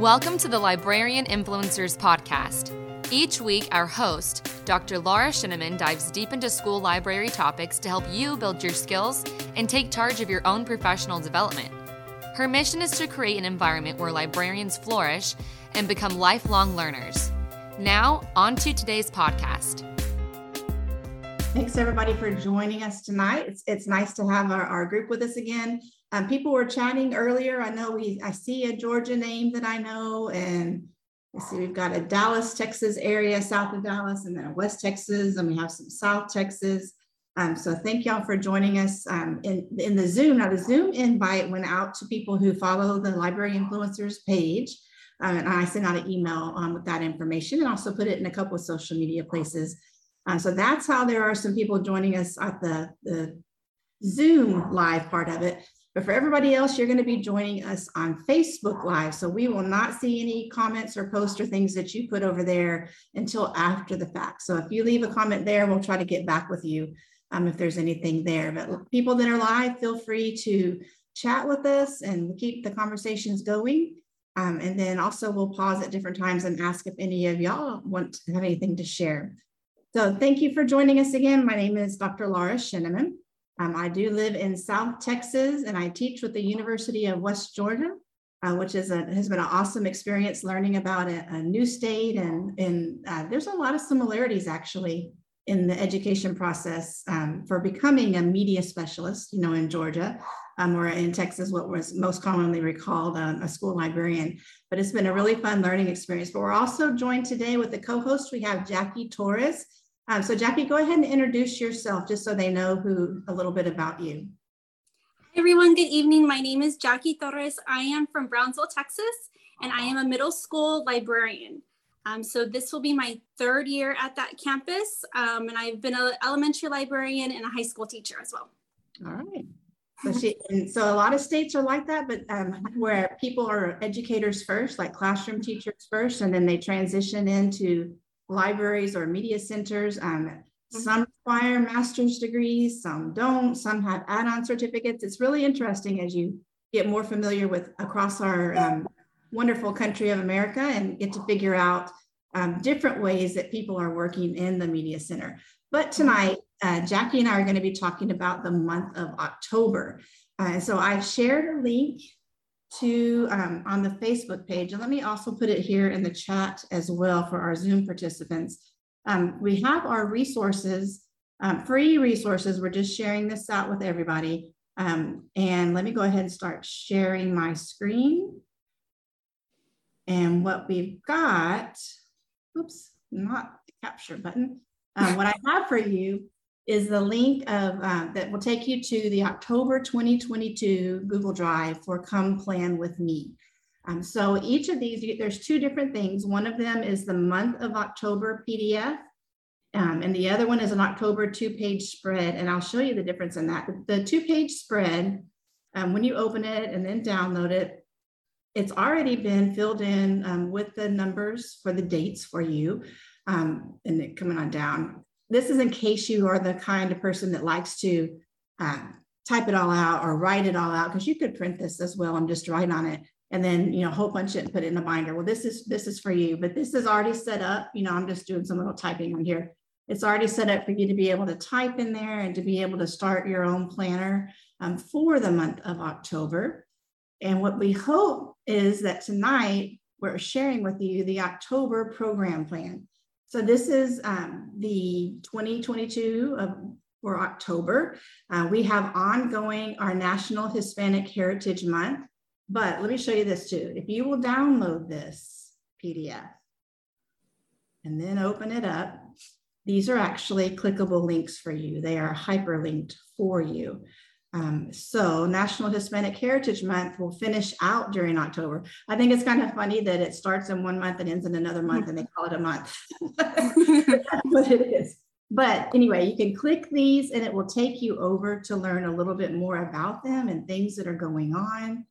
Welcome to the Librarian Influencers Podcast. Each week, our host, Dr. Laura Sheneman, dives deep into school library topics to help you build your skills and take charge of your own professional development. Her mission is to create an environment where librarians flourish and become lifelong learners. Now, on to today's podcast. Thanks everybody for joining us tonight. It's, it's nice to have our, our group with us again. Um, people were chatting earlier. I know we I see a Georgia name that I know, and let's see, we've got a Dallas, Texas area south of Dallas, and then a West Texas, and we have some South Texas. Um, so thank y'all for joining us um, in, in the Zoom. Now the Zoom invite went out to people who follow the Library Influencers page. Um, and I sent out an email um, with that information and also put it in a couple of social media places. Uh, so that's how there are some people joining us at the, the Zoom live part of it. But for everybody else, you're going to be joining us on Facebook Live. So we will not see any comments or posts or things that you put over there until after the fact. So if you leave a comment there, we'll try to get back with you um, if there's anything there. But people that are live, feel free to chat with us and keep the conversations going. Um, and then also we'll pause at different times and ask if any of y'all want to have anything to share. So thank you for joining us again. My name is Dr. Laura Sheneman. Um, I do live in South Texas and I teach with the University of West Georgia, uh, which is a, has been an awesome experience learning about a, a new state. And, and uh, there's a lot of similarities actually in the education process um, for becoming a media specialist, you know, in Georgia um, or in Texas, what was most commonly recalled um, a school librarian. But it's been a really fun learning experience. But we're also joined today with the co-host. We have Jackie Torres. Um, so Jackie, go ahead and introduce yourself just so they know who a little bit about you. Hi everyone, good evening. My name is Jackie Torres. I am from Brownsville, Texas, and I am a middle school librarian. Um, so this will be my third year at that campus, um, and I've been an elementary librarian and a high school teacher as well. All right. So, she, so a lot of states are like that, but um, where people are educators first, like classroom teachers first, and then they transition into libraries or media centers. Um, mm-hmm. some require master's degrees, some don't, some have add-on certificates. It's really interesting as you get more familiar with across our um, wonderful country of America and get to figure out um, different ways that people are working in the media center. But tonight, uh, Jackie and I are going to be talking about the month of October. Uh, so I've shared a link to um, on the Facebook page. And let me also put it here in the chat as well for our Zoom participants. Um, we have our resources, um, free resources. We're just sharing this out with everybody. Um, and let me go ahead and start sharing my screen. And what we've got, oops, not the capture button. Um, what I have for you is the link of uh, that will take you to the October 2022 Google Drive for Come Plan with Me. Um, so each of these, there's two different things. One of them is the month of October PDF, um, and the other one is an October two-page spread, and I'll show you the difference in that. The two-page spread, um, when you open it and then download it, it's already been filled in um, with the numbers for the dates for you, um, and it coming on down this is in case you are the kind of person that likes to uh, type it all out or write it all out because you could print this as well and just write on it and then you know whole bunch of it and put it in a binder. Well this is this is for you but this is already set up. You know i'm just doing some little typing on here. It's already set up for you to be able to type in there and to be able to start your own planner um, for the month of october. And what we hope is that tonight we're sharing with you the october program plan so this is um, the 2022 of, for October. Uh, we have ongoing our National Hispanic Heritage Month, but let me show you this too. If you will download this PDF and then open it up, these are actually clickable links for you. They are hyperlinked for you. Um, so National Hispanic Heritage Month will finish out during October. I think it's kind of funny that it starts in one month and ends in another month and they call it a month. what it is. But anyway, you can click these and it will take you over to learn a little bit more about them and things that are going on.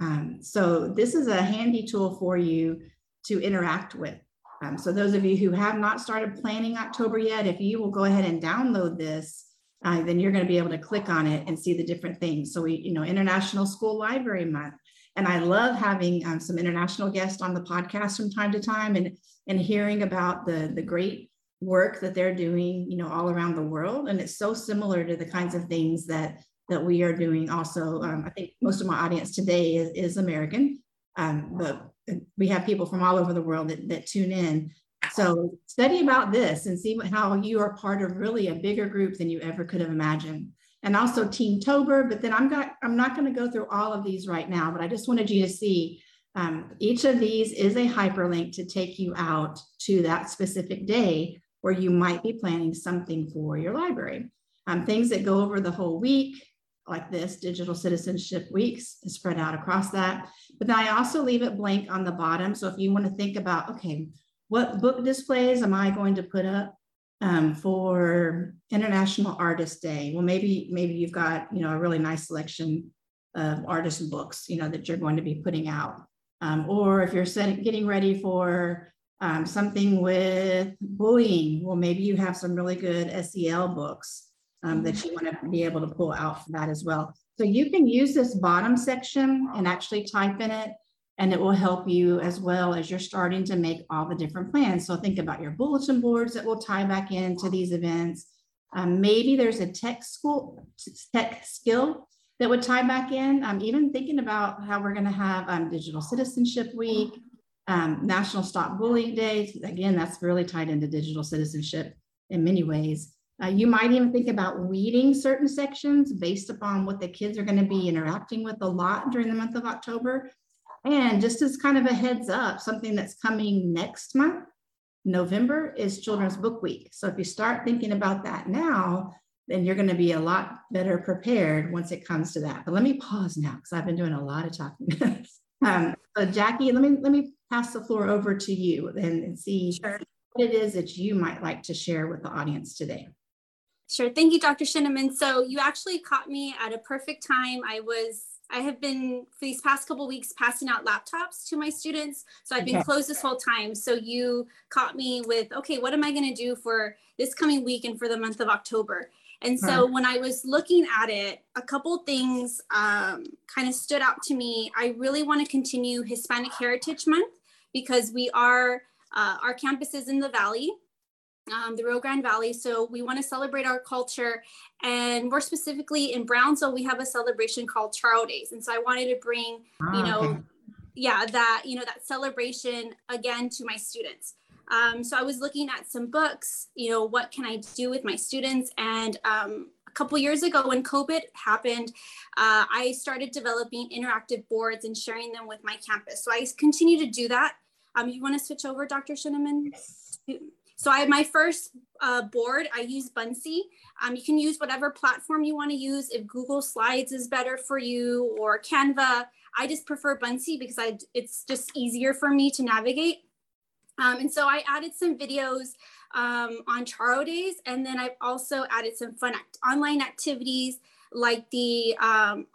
Um, so this is a handy tool for you to interact with. Um, so those of you who have not started planning October yet, if you will go ahead and download this, uh, then you're going to be able to click on it and see the different things. So we, you know, International School Library Month. And I love having um, some international guests on the podcast from time to time and, and hearing about the, the great work that they're doing, you know, all around the world. And it's so similar to the kinds of things that that we are doing also. Um, I think most of my audience today is, is American, um, but we have people from all over the world that, that tune in. So study about this and see how you are part of really a bigger group than you ever could have imagined. And also Teentober, but then I'm I'm not going to go through all of these right now, but I just wanted you to see um, each of these is a hyperlink to take you out to that specific day where you might be planning something for your library. Um, things that go over the whole week, like this, Digital Citizenship Weeks, is spread out across that. But then I also leave it blank on the bottom. So if you want to think about, okay, what book displays am I going to put up um, for International Artist Day? Well, maybe maybe you've got you know a really nice selection of artist books you know that you're going to be putting out, um, or if you're getting ready for um, something with bullying, well, maybe you have some really good SEL books um, that you want to be able to pull out for that as well. So you can use this bottom section and actually type in it and it will help you as well as you're starting to make all the different plans. So think about your bulletin boards that will tie back into these events. Um, maybe there's a tech school, tech skill that would tie back in. I'm even thinking about how we're going to have um, Digital Citizenship Week, um, National Stop Bullying Day. Again, that's really tied into digital citizenship in many ways. Uh, you might even think about weeding certain sections based upon what the kids are going to be interacting with a lot during the month of October. And just as kind of a heads up, something that's coming next month, November, is Children's Book Week. So if you start thinking about that now, then you're going to be a lot better prepared once it comes to that. But let me pause now because I've been doing a lot of talking. um, so Jackie, let me let me pass the floor over to you and, and see sure. what it is that you might like to share with the audience today. Sure. Thank you, Dr. Sheneman. So you actually caught me at a perfect time. I was I have been for these past couple weeks passing out laptops to my students. So I've been okay. closed this whole time. So you caught me with, okay, what am I going to do for this coming week and for the month of October? And so when I was looking at it, a couple things um, kind of stood out to me. I really want to continue Hispanic Heritage Month because we are, uh, our campus is in the Valley um, the Rio Grande Valley. So we want to celebrate our culture. And more specifically in Brownsville, we have a celebration called Charro Days. And so I wanted to bring, you ah, know, okay. yeah, that, you know, that celebration again to my students. Um, so I was looking at some books, you know, what can I do with my students? And um, a couple years ago when COVID happened, uh, I started developing interactive boards and sharing them with my campus. So I continue to do that. Um, you want to switch over, Dr. Sheneman? So I my first uh, board, I use Buncee. Um, you can use whatever platform you want to use. If Google Slides is better for you or Canva, I just prefer Buncee because I, it's just easier for me to navigate. Um, and so I added some videos um, on Charro days, and then I've also added some fun act online activities like the um,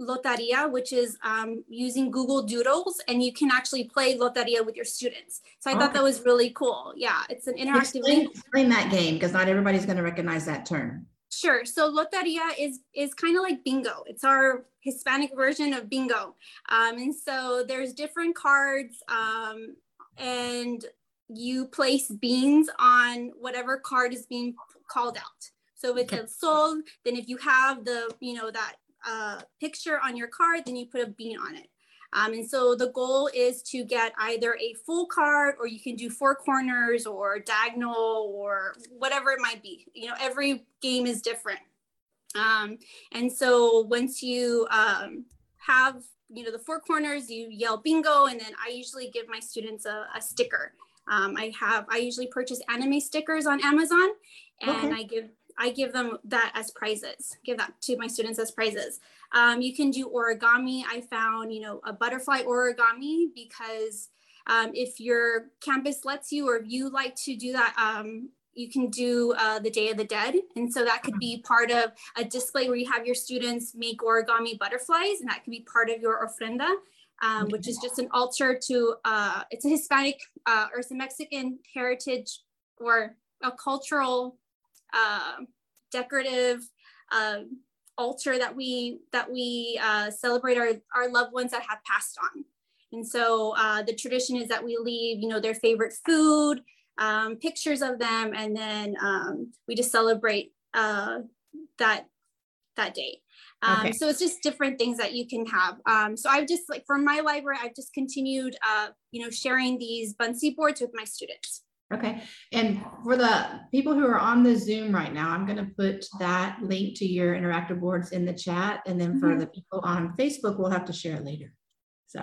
Lotería, which is um, using Google Doodles, and you can actually play Lotería with your students. So I okay. thought that was really cool. Yeah, it's an interactive explain, game. Explain that game because not everybody's going to recognize that term. Sure. So Lotería is is kind of like bingo. It's our Hispanic version of bingo. Um, and so there's different cards, um, and you place beans on whatever card is being called out. So if it's okay. sol, then if you have the, you know, that a picture on your card, then you put a bean on it. Um, and so the goal is to get either a full card or you can do four corners or diagonal or whatever it might be. You know, every game is different. Um, and so once you um, have, you know, the four corners, you yell bingo, and then I usually give my students a, a sticker. Um, I have, I usually purchase anime stickers on Amazon and okay. I give I give them that as prizes, give that to my students as prizes. Um, you can do origami. I found, you know, a butterfly origami because um, if your campus lets you or you like to do that, um, you can do uh, the Day of the Dead. And so that could be part of a display where you have your students make origami butterflies and that could be part of your ofrenda. Um, which is just an altar to, uh, it's a Hispanic uh, or it's a Mexican heritage or a cultural uh, decorative uh, altar that we that we uh, celebrate our, our loved ones that have passed on. And so uh, the tradition is that we leave, you know, their favorite food, um, pictures of them, and then um, we just celebrate uh, that that day. Um, okay. So it's just different things that you can have. Um, so I've just like for my library, I've just continued, uh, you know, sharing these Buncee boards with my students. Okay. And for the people who are on the Zoom right now, I'm going to put that link to your interactive boards in the chat. And then for mm-hmm. the people on Facebook, we'll have to share it later. So,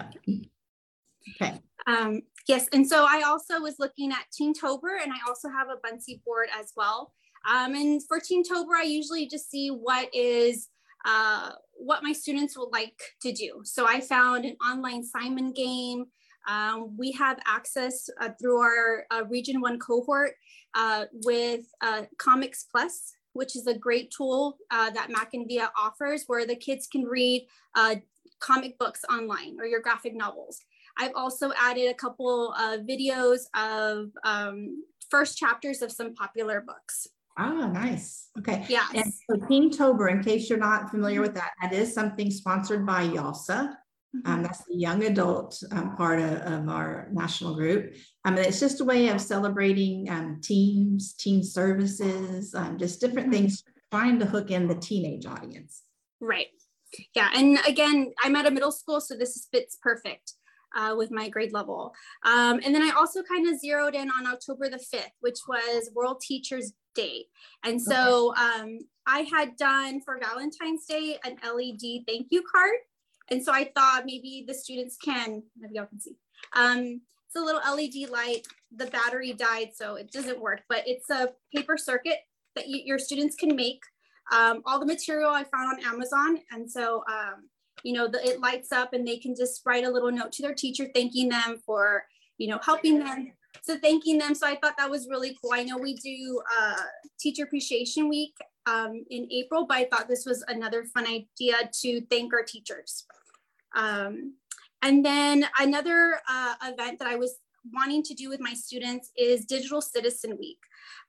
okay. Um, yes. And so I also was looking at Teentober and I also have a Buncee board as well. Um, and for Teentober, I usually just see what is uh, what my students would like to do. So I found an online Simon game. Um, we have access uh, through our uh, Region 1 cohort uh, with uh, Comics Plus, which is a great tool uh, that MackinVIA offers where the kids can read uh, comic books online or your graphic novels. I've also added a couple of videos of um, first chapters of some popular books. Ah, nice. Okay. Yeah. And so Teentober, in case you're not familiar with that, that is something sponsored by YALSA. Mm-hmm. Um, that's the young adult um, part of, of, our national group. Um, it's just a way of celebrating um, teams, team services, um, just different mm-hmm. things, trying to hook in the teenage audience. Right. Yeah. And again, I'm at a middle school, so this fits perfect. Uh, with my grade level. Um, and then I also kind of zeroed in on October the 5th, which was World Teachers Day. And so okay. um, I had done for Valentine's Day an LED thank you card. And so I thought maybe the students can, maybe y'all can see. Um, it's a little LED light. The battery died, so it doesn't work, but it's a paper circuit that you, your students can make. Um, all the material I found on Amazon. And so, um, you know, the, it lights up and they can just write a little note to their teacher, thanking them for, you know, helping them. So thanking them. So I thought that was really cool. I know we do uh, Teacher Appreciation Week um, in April, but I thought this was another fun idea to thank our teachers. Um, and then another uh, event that I was wanting to do with my students is Digital Citizen Week.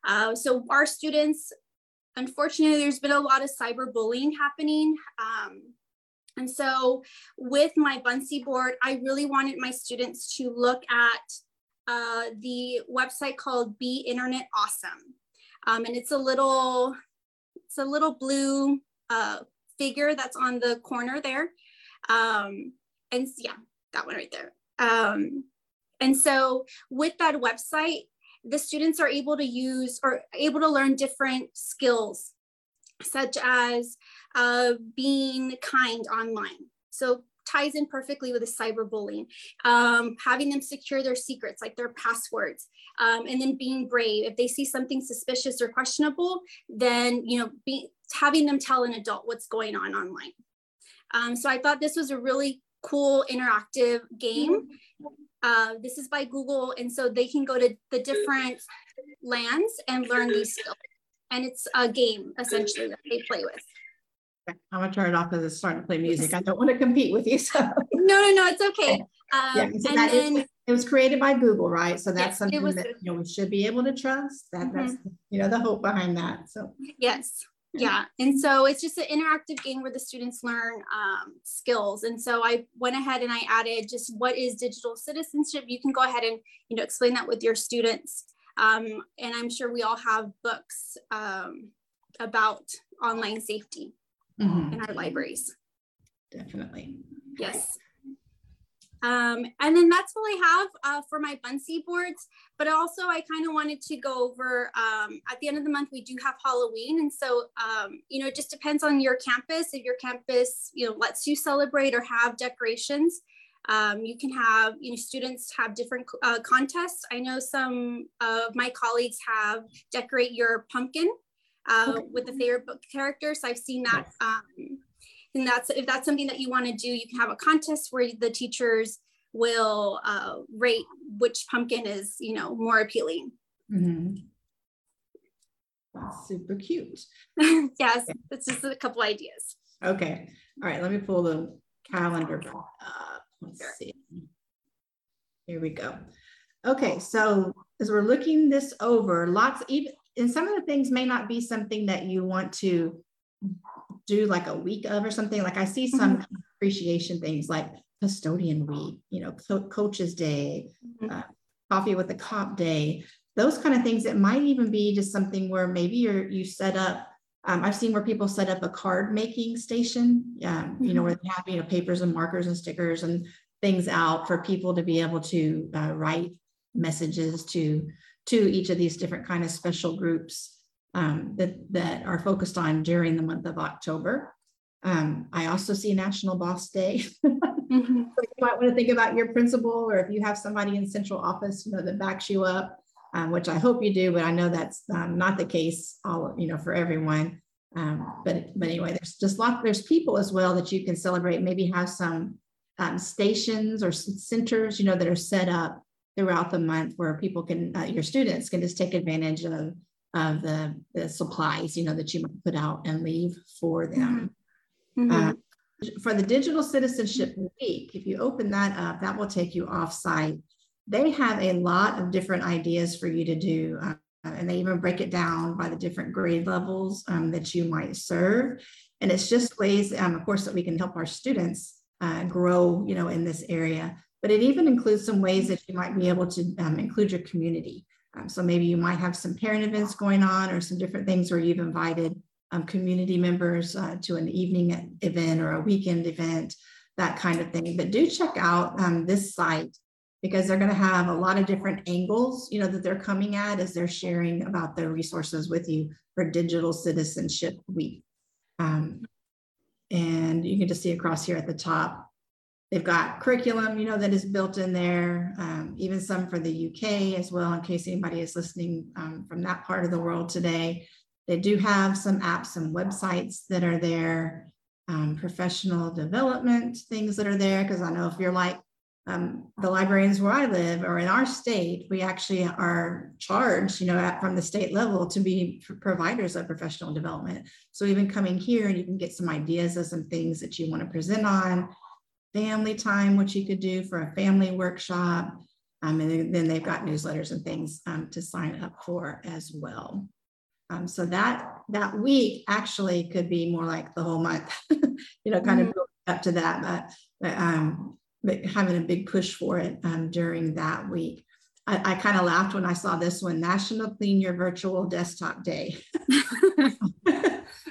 Uh, so our students, unfortunately, there's been a lot of cyberbullying happening. Um, and so with my Buncee board, I really wanted my students to look at uh, the website called Be Internet Awesome. Um, and it's a little, it's a little blue uh, figure that's on the corner there. Um, and yeah, that one right there. Um, and so with that website, the students are able to use or able to learn different skills, such as uh, being kind online. So ties in perfectly with the cyberbullying, um, having them secure their secrets, like their passwords, um, and then being brave. If they see something suspicious or questionable, then you know, be, having them tell an adult what's going on online. Um, so I thought this was a really cool interactive game. Uh, this is by Google, and so they can go to the different lands and learn these skills. And it's a game essentially that they play with. I'm gonna turn it off because it's starting to play music. I don't want to compete with you. So no, no, no, it's okay. Um, yeah, so and then, is, it was created by Google, right? So that's yes, something was, that you know we should be able to trust. That mm-hmm. that's you know the hope behind that. So yes, yeah and so it's just an interactive game where the students learn um, skills and so i went ahead and i added just what is digital citizenship you can go ahead and you know explain that with your students um, and i'm sure we all have books um, about online safety mm-hmm. in our libraries definitely yes um, and then that's all I have uh, for my Buncee boards. But also, I kind of wanted to go over um, at the end of the month, we do have Halloween. And so, um, you know, it just depends on your campus. If your campus, you know, lets you celebrate or have decorations, um, you can have, you know, students have different uh, contests. I know some of my colleagues have decorate your pumpkin uh, okay. with the favorite book characters. So I've seen that. Um, and that's if that's something that you want to do you can have a contest where the teachers will uh, rate which pumpkin is you know more appealing. Mm-hmm. super cute. Yes that's just a couple ideas. Okay. All right let me pull the calendar up. Let's see. Here we go. Okay so as we're looking this over lots even and some of the things may not be something that you want to do like a week of or something. Like I see some Mhm. appreciation things like custodian week, you know, co- coaches day, Mhm. uh, coffee with the cop day, those kind of things. It might even be just something where maybe you're you set up. Um, I've seen where people set up a card making station, um, you know, Mhm. where they have you know papers and markers and stickers and things out for people to be able to uh, write messages to to each of these different kind of special groups um, that that are focused on during the month of October. Um, I also see National Boss Day. Mhm. So you might want to think about your principal or if you have somebody in central office, you know, that backs you up, um, which I hope you do, but I know that's um, not the case all, you know, for everyone. Um, but, but anyway, there's just lot, there's people as well that you can celebrate, maybe have some um, stations or centers, you know, that are set up throughout the month where people can, uh, your students can just take advantage of, of the, the supplies, you know, that you might put out and leave for them. Mhm. Uh, for the Digital Citizenship Week, if you open that up, that will take you off-site. They have a lot of different ideas for you to do, uh, and they even break it down by the different grade levels um, that you might serve. And it's just ways, um, of course, that we can help our students uh, grow, you know, in this area. But it even includes some ways that you might be able to um, include your community. Um, so maybe you might have some parent events going on or some different things where you've invited um, community members uh, to an evening event or a weekend event, that kind of thing. But do check out um, this site because they're going to have a lot of different angles, you know, that they're coming at as they're sharing about their resources with you for Digital Citizenship Week. Um, and you can just see across here at the top, they've got curriculum, you know, that is built in there, um, even some for the UK as well, in case anybody is listening um, from that part of the world today. They do have some apps and websites that are there, um, professional development things that are there. Because I know if you're like um, the librarians where I live or in our state, we actually are charged, you know, at, from the state level to be pr- providers of professional development. So even coming here, you can get some ideas of some things that you want to present on, family time, what you could do for a family workshop. Um, and then, they've got newsletters and things um, to sign up for as well. Um, so that that week actually could be more like the whole month, you know, kind of up to that, but, but, um, but having a big push for it um, during that week. I, I kind of laughed when I saw this one, National Clean Your Virtual Desktop Day.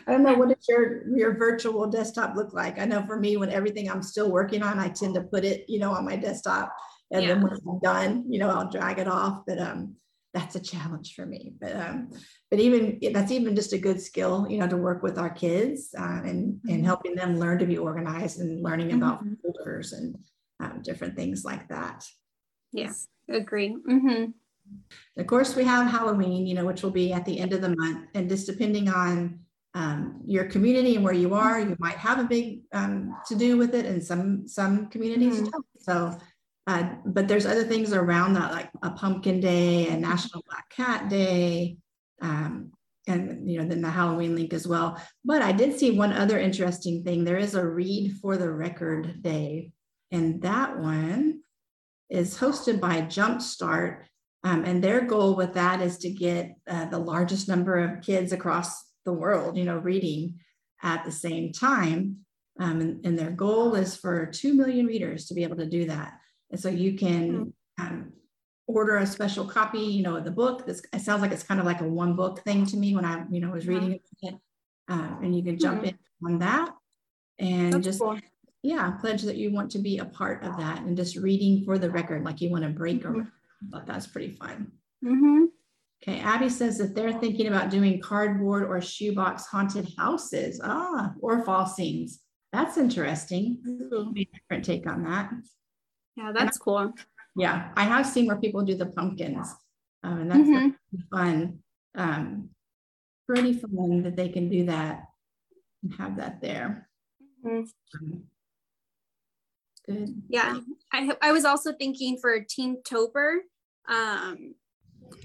I don't know what does your your virtual desktop look like. I know for me, when everything I'm still working on, I tend to put it, you know, on my desktop, and then when I'm done, you know, I'll drag it off. But um, that's a challenge for me. But um, but even that's even just a good skill, you know, to work with our kids uh, and and Mhm. helping them learn to be organized and learning about Mhm. folders and um, different things like that. Yes, agree. hmm Of course, we have Halloween, you know, which will be at the end of the month, and just depending on um, your community and where you are, you might have a big um, to do with it, and some some communities Mhm. don't. So, uh, but there's other things around that, like a pumpkin day, a National Black Cat Day, um, and you know, then the Halloween link as well. But I did see one other interesting thing. There is a Read for the Record Day, and that one is hosted by Jumpstart. Um, and their goal with that is to get uh, the largest number of kids across the world, you know, reading at the same time. Um, and, and their goal is for 2 million readers to be able to do that. And so you can um, order a special copy, you know, of the book. This it sounds like it's kind of like a one book thing to me when I, you know, was reading it. Um, and you can jump Mhm. in on that and That's just cool. yeah, pledge that you want to be a part of that and just reading for the record, like you want to break a Mhm. record. I that's pretty fun. hmm Okay, Abby says that they're thinking about doing cardboard or shoebox haunted houses, ah, or fall scenes. That's interesting. Different take on that. Yeah, that's cool. Yeah, I have seen where people do the pumpkins, um, and that's Mhm. fun. Um, pretty fun that they can do that and have that there. Mhm. Um, Good. Yeah, I I was also thinking for Teentober, um,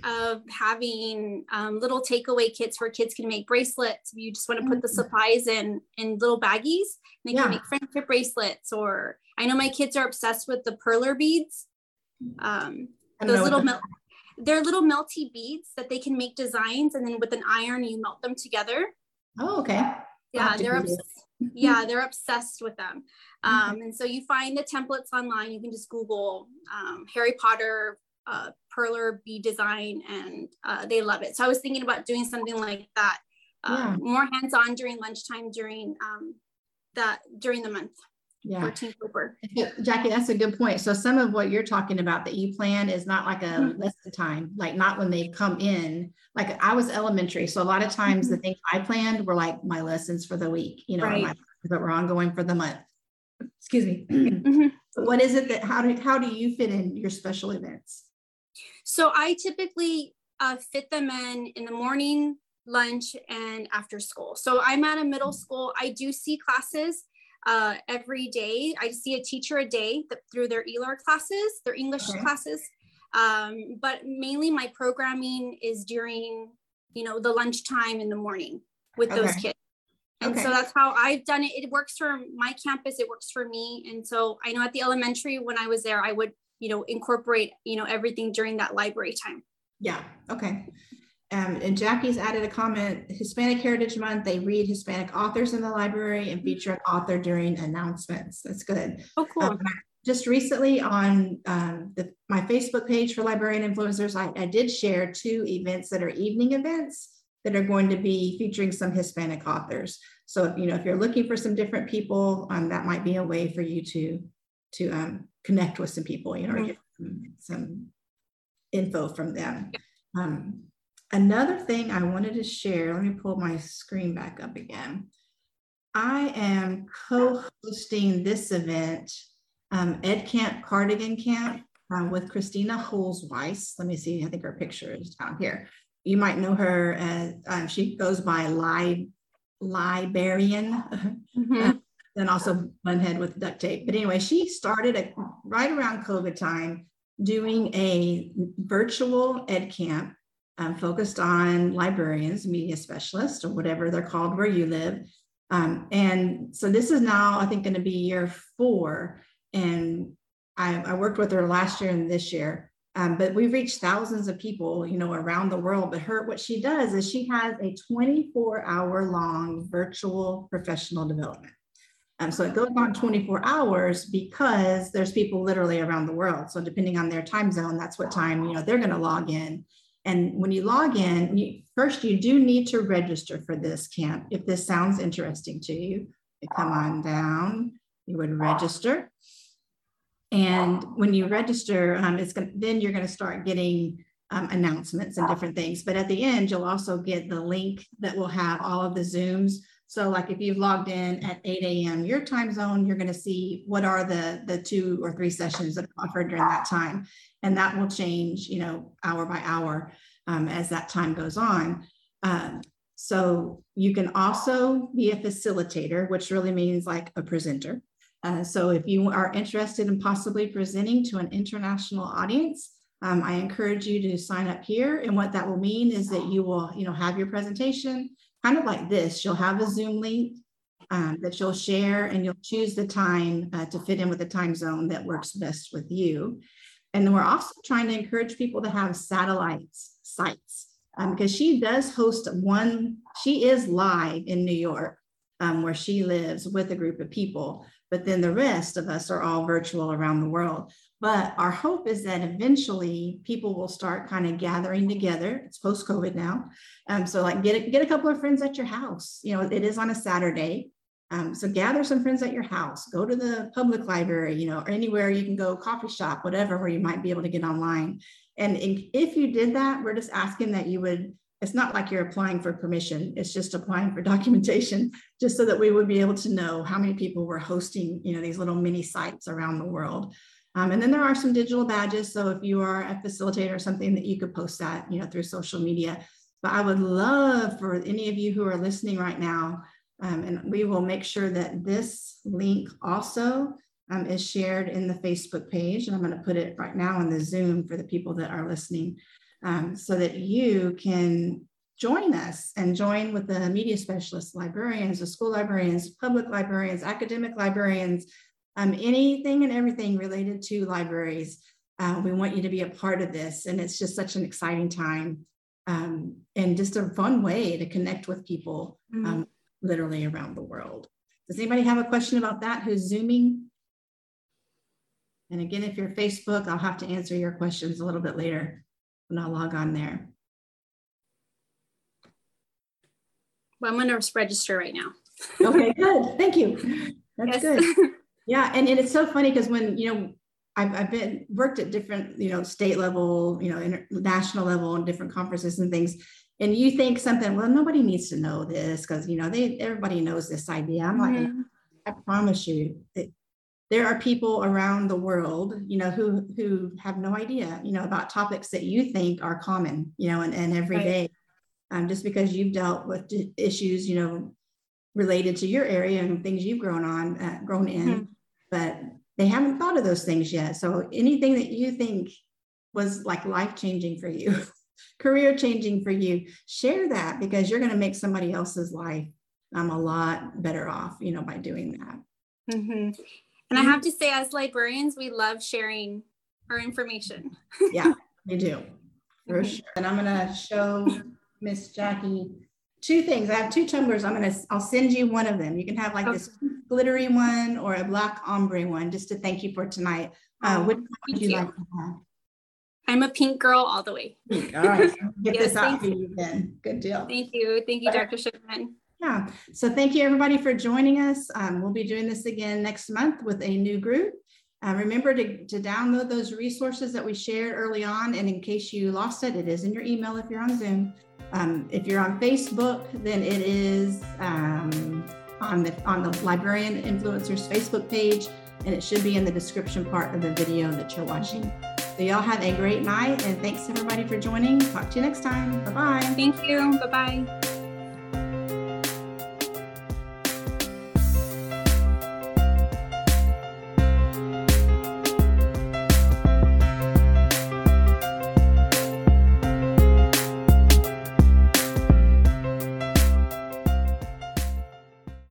of having um, little takeaway kits where kids can make bracelets. You just want to put the Mm. supplies in in little baggies, they Yeah. can make friendship bracelets. Or I know my kids are obsessed with the perler beads. Um, I don't know those little mel- they're little melty beads that they can make designs, and then with an iron you melt them together. Oh, okay. Yeah, they're obs- yeah they're obsessed with them. Um, okay. And so you find the templates online. You can just Google um, Harry Potter uh, perler bee design, and uh, they love it. So I was thinking about doing something like that, um, yeah. more hands-on during lunchtime during um, that during the month yeah. Jackie, that's a good point. So some of what you're talking about, the E-plan is not like a mm-hmm. lesson time, like not when they come in. Like I was elementary. So a lot of times mm-hmm. the things I planned were like my lessons for the week, you know, right. my, that were ongoing for the month. Excuse me. Mm-hmm. what is it that, how do, how do you fit in your special events? So I typically uh, fit them in in the morning, lunch, and after school. So I'm at a middle school. I do see classes uh, every day. I see a teacher a day through their ELAR classes, their English okay. classes. Um, but mainly my programming is during, you know, the lunchtime in the morning with okay. those kids. And okay. so that's how I've done it. It works for my campus. It works for me. And so I know at the elementary when I was there, I would, you know, incorporate, you know, everything during that library time. Yeah. Okay. Um, and Jackie's added a comment, Hispanic Heritage Month, they read Hispanic authors in the library and feature an author during announcements. That's good. Oh, cool. Um, just recently on um, the, my Facebook page for librarian influencers, I, I, did share two events that are evening events that are going to be featuring some Hispanic authors. So, if, you know, if you're looking for some different people, um, that might be a way for you to to um, connect with some people, you know, mm-hmm. or get some, some info from them. Um, Another thing I wanted to share, let me pull my screen back up again. I am co-hosting this event, um, Ed Camp Cardigan Camp uh, with Kristina Holzweiss. Let me see, I think her picture is down here. You might know her as, um, she goes by Li Librarian, mm-hmm. And also Bunhead with duct tape. But anyway, she started at, right around COVID time doing a virtual Ed Camp um, focused on librarians, media specialists, or whatever they're called where you live. Um, and so this is now, I think, going to be year four. And I, I, worked with her last year and this year. Um, but we've reached thousands of people, you know, around the world. But her, what she does is she has a 24 hour long virtual professional development. Um, so it goes on 24 hours because there's people literally around the world. So depending on their time zone, that's what time, you know, they're going to log in and when you log in, you, first you do need to register for this camp. If this sounds interesting to you, you come on down, you would register. And when you register, um, it's going then you're going to start getting um, announcements and different things. But at the end, you'll also get the link that will have all of the Zooms. So like if you've logged in at 8 a.m. your time zone, you're going to see what are the, the two or three sessions that are offered during that time and that will change, you know, hour by hour um, as that time goes on. Um, so you can also be a facilitator, which really means like a presenter. Uh, so if you are interested in possibly presenting to an international audience, um, I encourage you to sign up here. And what that will mean is that you will, you know, have your presentation kind of like this. You'll have a Zoom link um, that you'll share and you'll choose the time uh, to fit in with the time zone that works best with you. And then we're also trying to encourage people to have satellites sites um, because she does host one, she is live in New York um, where she lives with a group of people, but then the rest of us are all virtual around the world. But our hope is that eventually people will start kind of gathering together. It's post COVID now. Um, so like get a, get a couple of friends at your house. You know, it is on a Saturday. Um, so gather some friends at your house, go to the public library, you know, or anywhere you can go, coffee shop, whatever, where you might be able to get online. And if you did that, we're just asking that you would, it's not like you're applying for permission, it's just applying for documentation, just so that we would be able to know how many people were hosting, you know, these little mini sites around the world. Um, and then there are some digital badges. So if you are a facilitator or something that you could post that, you know, through social media. But I would love for any of you who are listening right now um, and we will make sure that this link also um, is shared in the Facebook page. And I'm going to put it right now on the Zoom for the people that are listening um, so that you can join us and join with the media specialists, librarians, the school librarians, public librarians, academic librarians, um, anything and everything related to libraries. Uh, we want you to be a part of this. And it's just such an exciting time um, and just a fun way to connect with people. Mm-hmm um, literally around the world. Does anybody have a question about that who's Zooming? And again, if you're Facebook, I'll have to answer your questions a little bit later when I log on there. Well, I'm going to register right now. okay, good. Thank you. That's yes. good. Yeah, and, and it's so funny because when you know I've, I've been worked at different you know state level, you know, national level, and different conferences and things, and you think something. Well, nobody needs to know this because you know they everybody knows this idea. I'm mm-hmm. like, I promise you, there are people around the world, you know, who who have no idea, you know, about topics that you think are common, you know, and, and everyday. Right. Um, just because you've dealt with issues, you know, related to your area and things you've grown on, uh, grown in, mm-hmm. But they haven't thought of those things yet. So anything that you think was like life changing for you, career changing for you, share that because you're going to make somebody else's life um, a lot better off, you know, by doing that. Mm-hmm. And I have to say, as librarians, we love sharing our information. yeah, we do, for mm-hmm. sure. And I'm going to show Miss Jackie two things. I have two tumblers. I'm gonna I'll send you one of them. You can have like okay. this glittery one or a black ombre one, just to thank you for tonight. Uh, oh, which would you, you, like to have? I'm a pink girl all the way. Pink. All right, get yes, this out for you then. Good deal. Thank you, thank you, Dr. Shipman. Yeah. So thank you everybody for joining us. Um, we'll be doing this again next month with a new group. Uh, remember to, to download those resources that we shared early on. And in case you lost it, it is in your email if you're on Zoom. Um, if you're on Facebook, then it is um, on the on the Librarian Influencers Facebook page, and it should be in the description part of the video that you're watching. So y'all have a great night, and thanks everybody for joining. Talk to you next time. Bye bye. Thank you. Bye bye.